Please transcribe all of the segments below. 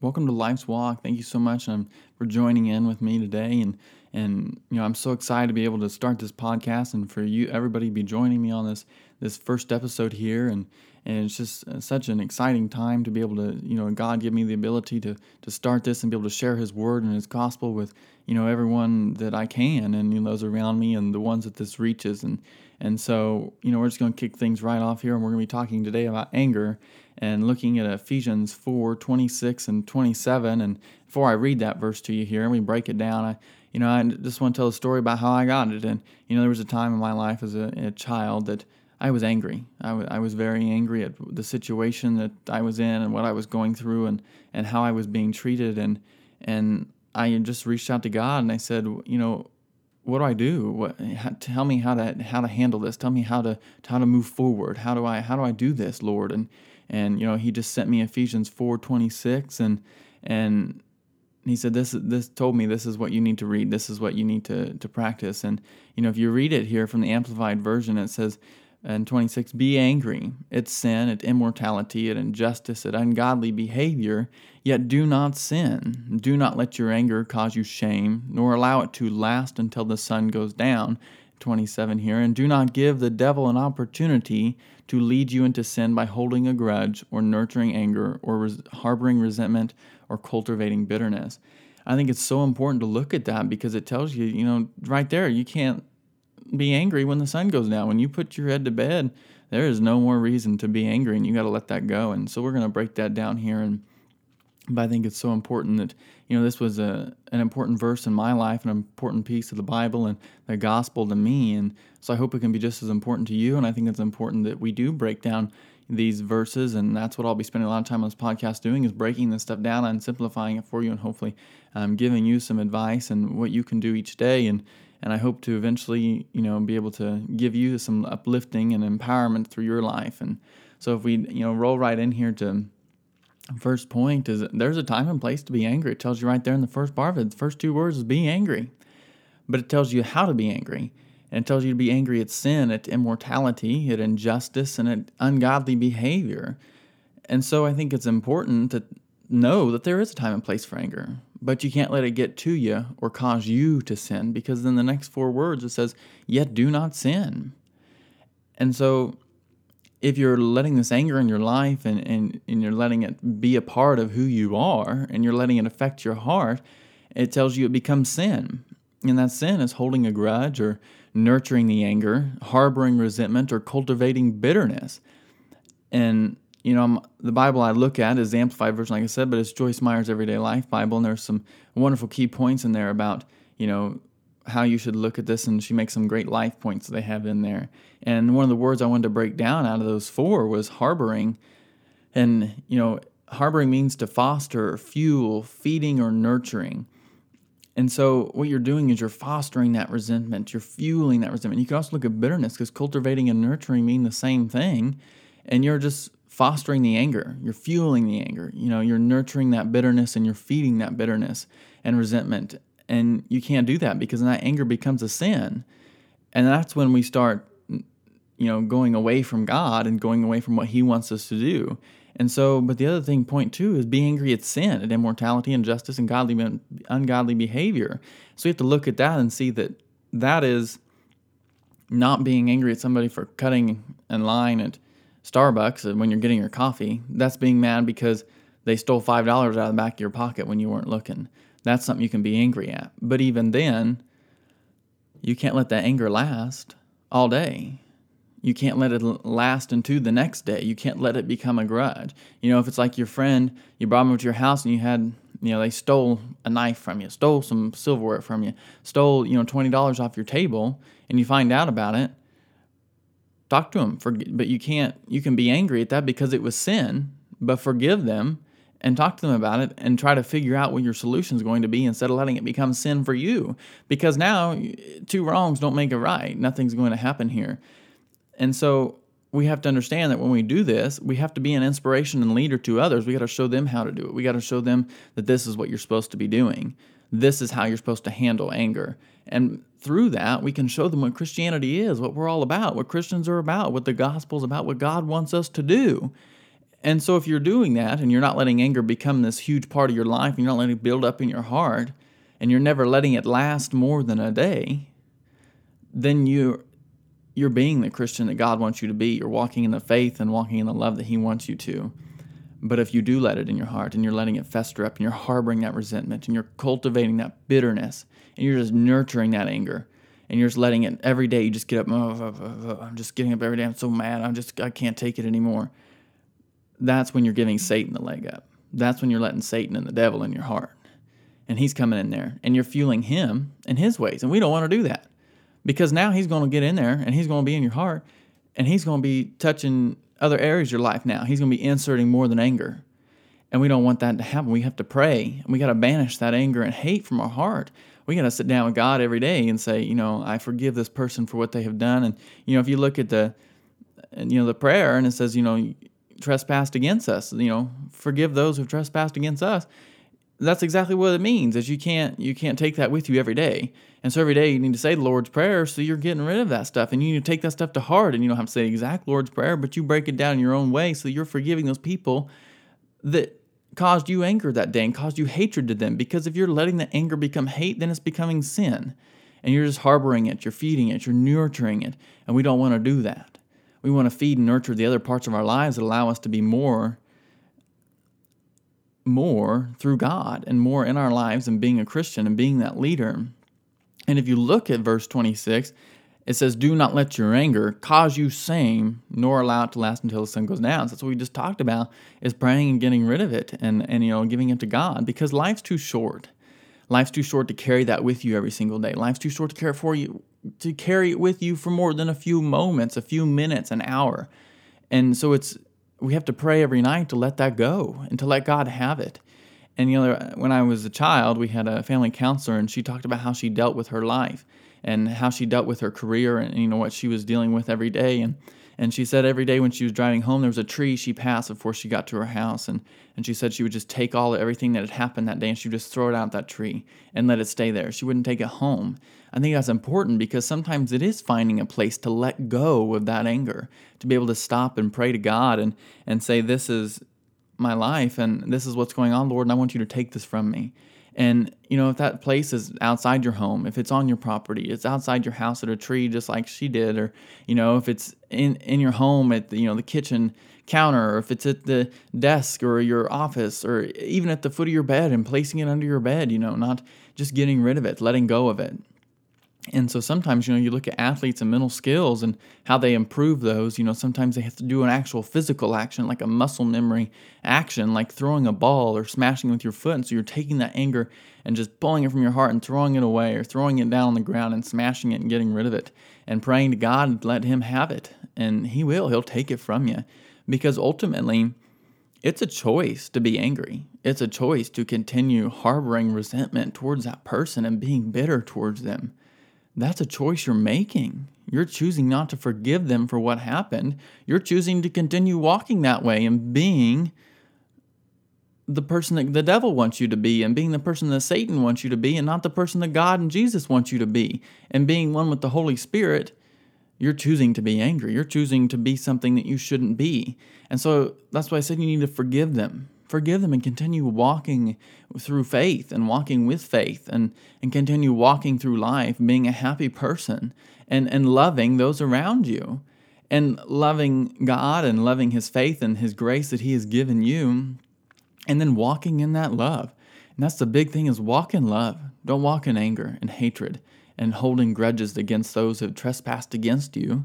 welcome to Life's Walk. Thank you so much um, for joining in with me today, and and you know I'm so excited to be able to start this podcast and for you everybody to be joining me on this this first episode here, and and it's just uh, such an exciting time to be able to you know God give me the ability to to start this and be able to share His Word and His Gospel with you know everyone that I can, and you know those around me and the ones that this reaches, and and so you know we're just going to kick things right off here, and we're going to be talking today about anger and looking at Ephesians 4 26 and 27. And before I read that verse to you here and we break it down, I, you know, I just want to tell a story about how I got it. And, you know, there was a time in my life as a, a child that I was angry. I, w- I was very angry at the situation that I was in and what I was going through and, and how I was being treated. And, and I just reached out to God and I said, you know, what do I do? What, how, tell me how to how to handle this. Tell me how to how to move forward. How do I how do I do this, Lord? And and you know he just sent me Ephesians 4:26 and and he said this this told me this is what you need to read this is what you need to to practice and you know if you read it here from the amplified version it says in 26 be angry it's sin at immortality at injustice at ungodly behavior yet do not sin do not let your anger cause you shame nor allow it to last until the sun goes down 27 here, and do not give the devil an opportunity to lead you into sin by holding a grudge or nurturing anger or res- harboring resentment or cultivating bitterness. I think it's so important to look at that because it tells you, you know, right there, you can't be angry when the sun goes down. When you put your head to bed, there is no more reason to be angry and you got to let that go. And so we're going to break that down here and but I think it's so important that you know this was a an important verse in my life, an important piece of the Bible and the gospel to me, and so I hope it can be just as important to you. And I think it's important that we do break down these verses, and that's what I'll be spending a lot of time on this podcast doing is breaking this stuff down and simplifying it for you, and hopefully um, giving you some advice and what you can do each day. And and I hope to eventually you know be able to give you some uplifting and empowerment through your life. And so if we you know roll right in here to First point is there's a time and place to be angry. It tells you right there in the first part of it. The first two words is be angry. But it tells you how to be angry. And it tells you to be angry at sin, at immortality, at injustice, and at ungodly behavior. And so I think it's important to know that there is a time and place for anger. But you can't let it get to you or cause you to sin because then the next four words it says, Yet do not sin. And so if you're letting this anger in your life and, and, and you're letting it be a part of who you are and you're letting it affect your heart, it tells you it becomes sin. And that sin is holding a grudge or nurturing the anger, harboring resentment, or cultivating bitterness. And, you know, the Bible I look at is the Amplified Version, like I said, but it's Joyce Meyer's Everyday Life Bible. And there's some wonderful key points in there about, you know, how you should look at this, and she makes some great life points that they have in there. And one of the words I wanted to break down out of those four was harboring. And, you know, harboring means to foster, fuel, feeding, or nurturing. And so, what you're doing is you're fostering that resentment, you're fueling that resentment. You can also look at bitterness because cultivating and nurturing mean the same thing. And you're just fostering the anger, you're fueling the anger. You know, you're nurturing that bitterness and you're feeding that bitterness and resentment. And you can't do that because that anger becomes a sin. And that's when we start, you know, going away from God and going away from what He wants us to do. And so, but the other thing, point two, is be angry at sin, at immortality, injustice, and godly, ungodly behavior. So you have to look at that and see that that is not being angry at somebody for cutting in line at Starbucks when you're getting your coffee. That's being mad because they stole $5 out of the back of your pocket when you weren't looking that's something you can be angry at. But even then, you can't let that anger last all day. You can't let it last into the next day. You can't let it become a grudge. You know, if it's like your friend, you brought them to your house and you had, you know, they stole a knife from you, stole some silverware from you, stole, you know, $20 off your table, and you find out about it, talk to them. For, but you can't, you can be angry at that because it was sin, but forgive them and talk to them about it and try to figure out what your solution is going to be instead of letting it become sin for you. Because now, eh, two wrongs don't make a right. Nothing's going to happen here. And so we have to understand that when we do this, we have to be an inspiration and leader to others. We got to show them how to do it. We got to show them that this is what you're supposed to be doing. This is how you're supposed to handle anger. And through that, we can show them what Christianity is, what we're all about, what Christians are about, what the gospel is about, what God wants us to do And so if you're doing that and you're not letting anger become this huge part of your life and you're not letting it build up in your heart and you're never letting it last more than a day, then you you're being the Christian that God wants you to be. You're walking in the faith and walking in the love that he wants you to. But if you do let it in your heart and you're letting it fester up and you're harboring that resentment and you're cultivating that bitterness and you're just nurturing that anger and you're just letting it every day, you just get up, oh, oh, oh, I'm just getting up every day. I'm so mad. I'm just, I can't take it anymore. That's when you're giving Satan the leg up. That's when you're letting Satan and the devil in your heart. And he's coming in there and you're fueling him and his ways. And we don't want to do that because now he's going to get in there and he's going to be in your heart and he's going to be touching other areas of your life now. He's going to be inserting more than anger. And we don't want that to happen. We have to pray. We got to banish that anger and hate from our heart. We got to sit down with God every day and say, you know, I forgive this person for what they have done. And you know, if you look at the, you know, the prayer and it says, you know, trespassed against us, you know, forgive those who've trespassed against us. That's exactly what it means. Is you can't you can't take that with you every day. And so every day you need to say the Lord's Prayer so you're getting rid of that stuff. And you need to take that stuff to heart. And you don't have to say exact Lord's Prayer, but you break it down in your own way so you're forgiving those people that caused you anger that day and caused you hatred to them. Because if you're letting the anger become hate, then it's becoming sin. And you're just harboring it, you're feeding it, you're nurturing it. And we don't want to do that. We want to feed and nurture the other parts of our lives that allow us to be more more through God and more in our lives and being a Christian and being that leader. And if you look at verse 26, it says, Do not let your anger cause you shame, nor allow it to last until the sun goes down. So that's what we just talked about, is praying and getting rid of it and, and you know, giving it to God because life's too short. Life's too short to carry that with you every single day. Life's too short to carry for you to carry it with you for more than a few moments, a few minutes, an hour. And so it's we have to pray every night to let that go and to let God have it. And you know, when I was a child, we had a family counselor, and she talked about how she dealt with her life and how she dealt with her career, and you know what she was dealing with every day. And and she said every day when she was driving home, there was a tree she passed before she got to her house, and and she said she would just take all everything that had happened that day, and she would just throw it out that tree and let it stay there. She wouldn't take it home. I think that's important because sometimes it is finding a place to let go of that anger, to be able to stop and pray to God and and say, "This is my life and this is what's going on, Lord, and I want you to take this from me. And, you know, if that place is outside your home, if it's on your property, it's outside your house at a tree, just like she did, or, you know, if it's in, in your home at the, you know, the kitchen counter, or if it's at the desk or your office, or even at the foot of your bed and placing it under your bed, you know, not just getting rid of it, letting go of it. And so sometimes, you know, you look at athletes and mental skills and how they improve those. You know, sometimes they have to do an actual physical action, like a muscle memory action, like throwing a ball or smashing with your foot. And so you're taking that anger and just pulling it from your heart and throwing it away or throwing it down on the ground and smashing it and getting rid of it and praying to God and let Him have it. And He will, He'll take it from you. Because ultimately, it's a choice to be angry. It's a choice to continue harboring resentment towards that person and being bitter towards them that's a choice you're making. You're choosing not to forgive them for what happened. You're choosing to continue walking that way and being the person that the devil wants you to be and being the person that Satan wants you to be and not the person that God and Jesus want you to be. And being one with the Holy Spirit, you're choosing to be angry. You're choosing to be something that you shouldn't be. And so that's why I said you need to forgive them forgive them and continue walking through faith and walking with faith and, and continue walking through life being a happy person and, and loving those around you and loving God and loving His faith and His grace that He has given you and then walking in that love. And that's the big thing is walk in love. Don't walk in anger and hatred and holding grudges against those who have trespassed against you.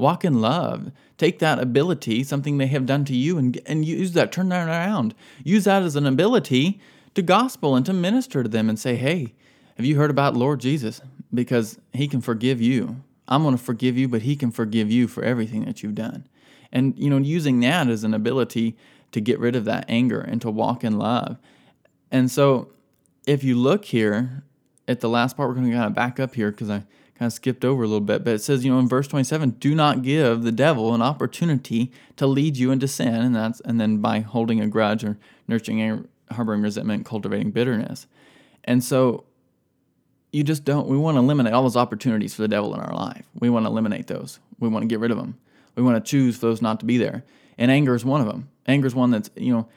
Walk in love. Take that ability, something they have done to you, and, and use that, turn that around. Use that as an ability to gospel and to minister to them and say, hey, have you heard about Lord Jesus? Because he can forgive you. I'm going to forgive you, but he can forgive you for everything that you've done. And, you know, using that as an ability to get rid of that anger and to walk in love. And so if you look here at the last part, we're going to kind of back up here because I kind of skipped over a little bit, but it says, you know, in verse 27, do not give the devil an opportunity to lead you into sin, and that's and then by holding a grudge or nurturing harboring resentment, cultivating bitterness. And so you just don't we want to eliminate all those opportunities for the devil in our life. We want to eliminate those. We want to get rid of them. We want to choose those not to be there. and anger is one of them. Anger is one that's you know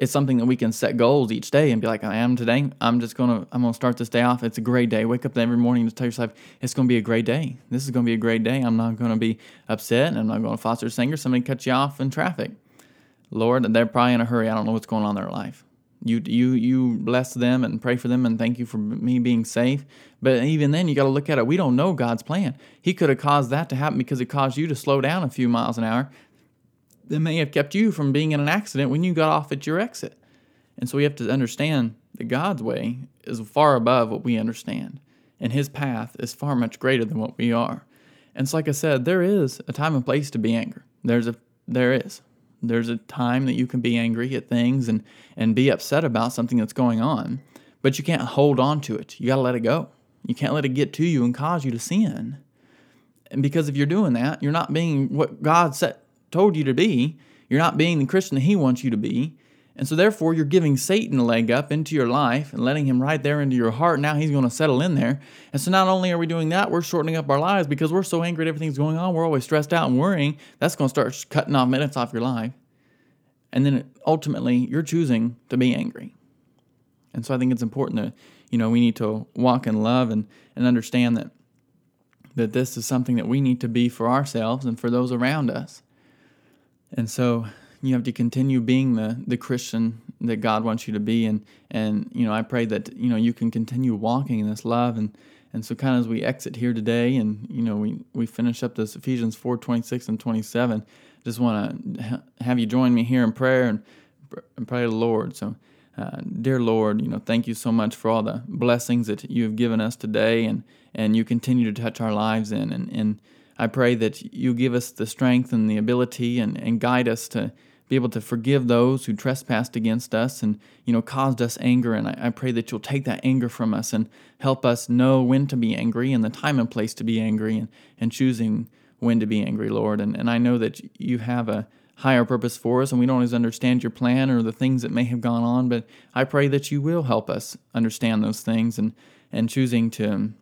it's something that we can set goals each day and be like, I am today. I'm just gonna I'm gonna start this day off. It's a great day. Wake up every morning to tell yourself it's gonna be a great day. This is gonna be a great day. I'm not gonna be upset I'm not gonna foster anger. Somebody cuts you off in traffic. Lord, they're probably in a hurry. I don't know what's going on in their life. You you you bless them and pray for them and thank you for me being safe. But even then, you got to look at it. We don't know God's plan. He could have caused that to happen because it caused you to slow down a few miles an hour. That may have kept you from being in an accident when you got off at your exit. And so we have to understand that God's way is far above what we understand, and His path is far much greater than what we are. And so, like I said, there is a time and place to be angry. There's a there is. There's a time that you can be angry at things and, and be upset about something that's going on, but you can't hold on to it. You got to let it go. You can't let it get to you and cause you to sin. And because if you're doing that, you're not being what God set, told you to be. You're not being the Christian that He wants you to be. And so, therefore, you're giving Satan a leg up into your life and letting him right there into your heart. Now he's going to settle in there. And so, not only are we doing that, we're shortening up our lives because we're so angry at everything's going on. We're always stressed out and worrying. That's going to start cutting off minutes off your life. And then ultimately, you're choosing to be angry. And so, I think it's important that, you know, we need to walk in love and, and understand that, that this is something that we need to be for ourselves and for those around us. And so, you have to continue being the the Christian that God wants you to be. And and you know I pray that you know you can continue walking in this love. And and so kind of as we exit here today and you know we we finish up this Ephesians 4 26 and 27 just want to have you join me here in prayer and, and pray to the Lord. So uh, dear Lord, you know, thank you so much for all the blessings that you have given us today, and and you continue to touch our lives in, and and I pray that you give us the strength and the ability, and and guide us to be able to forgive those who trespassed against us and you know caused us anger. And I, I, pray that you'll take that anger from us and help us know when to be angry and the time and place to be angry and, and choosing when to be angry lord. And, and i know that you have a higher purpose for us and we don't always understand your plan or the things that may have gone on but i pray that you will help us understand those things and and choosing to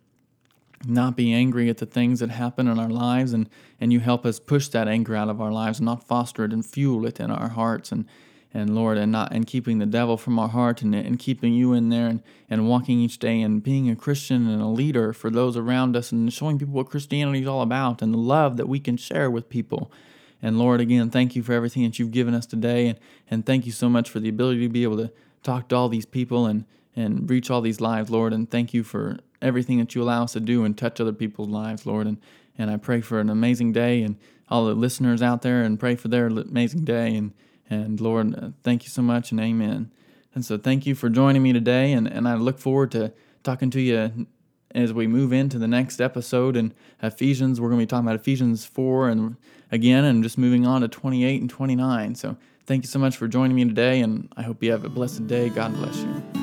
not be angry at the things that happen in our lives and, and you help us push that anger out of our lives and not foster it and fuel it in our hearts and and Lord and not and keeping the devil from our heart and, and keeping you in there and, and walking each day and being a Christian and a leader for those around us and showing people what Christianity is all about and the love that we can share with people. And Lord, again, thank you for everything that you've given us today and, and thank you so much for the ability to be able to talk to all these people and, and reach all these lives, Lord, and thank you for everything that you allow us to do and touch other people's lives, Lord. And, and I pray for an amazing day and all the listeners out there and pray for their amazing day. And, and Lord, uh, thank you so much and amen. And so thank you for joining me today. And, and I look forward to talking to you as we move into the next episode in Ephesians. We're going to be talking about Ephesians 4 and again, and just moving on to 28 and 29. So thank you so much for joining me today. And I hope you have a blessed day. God bless you.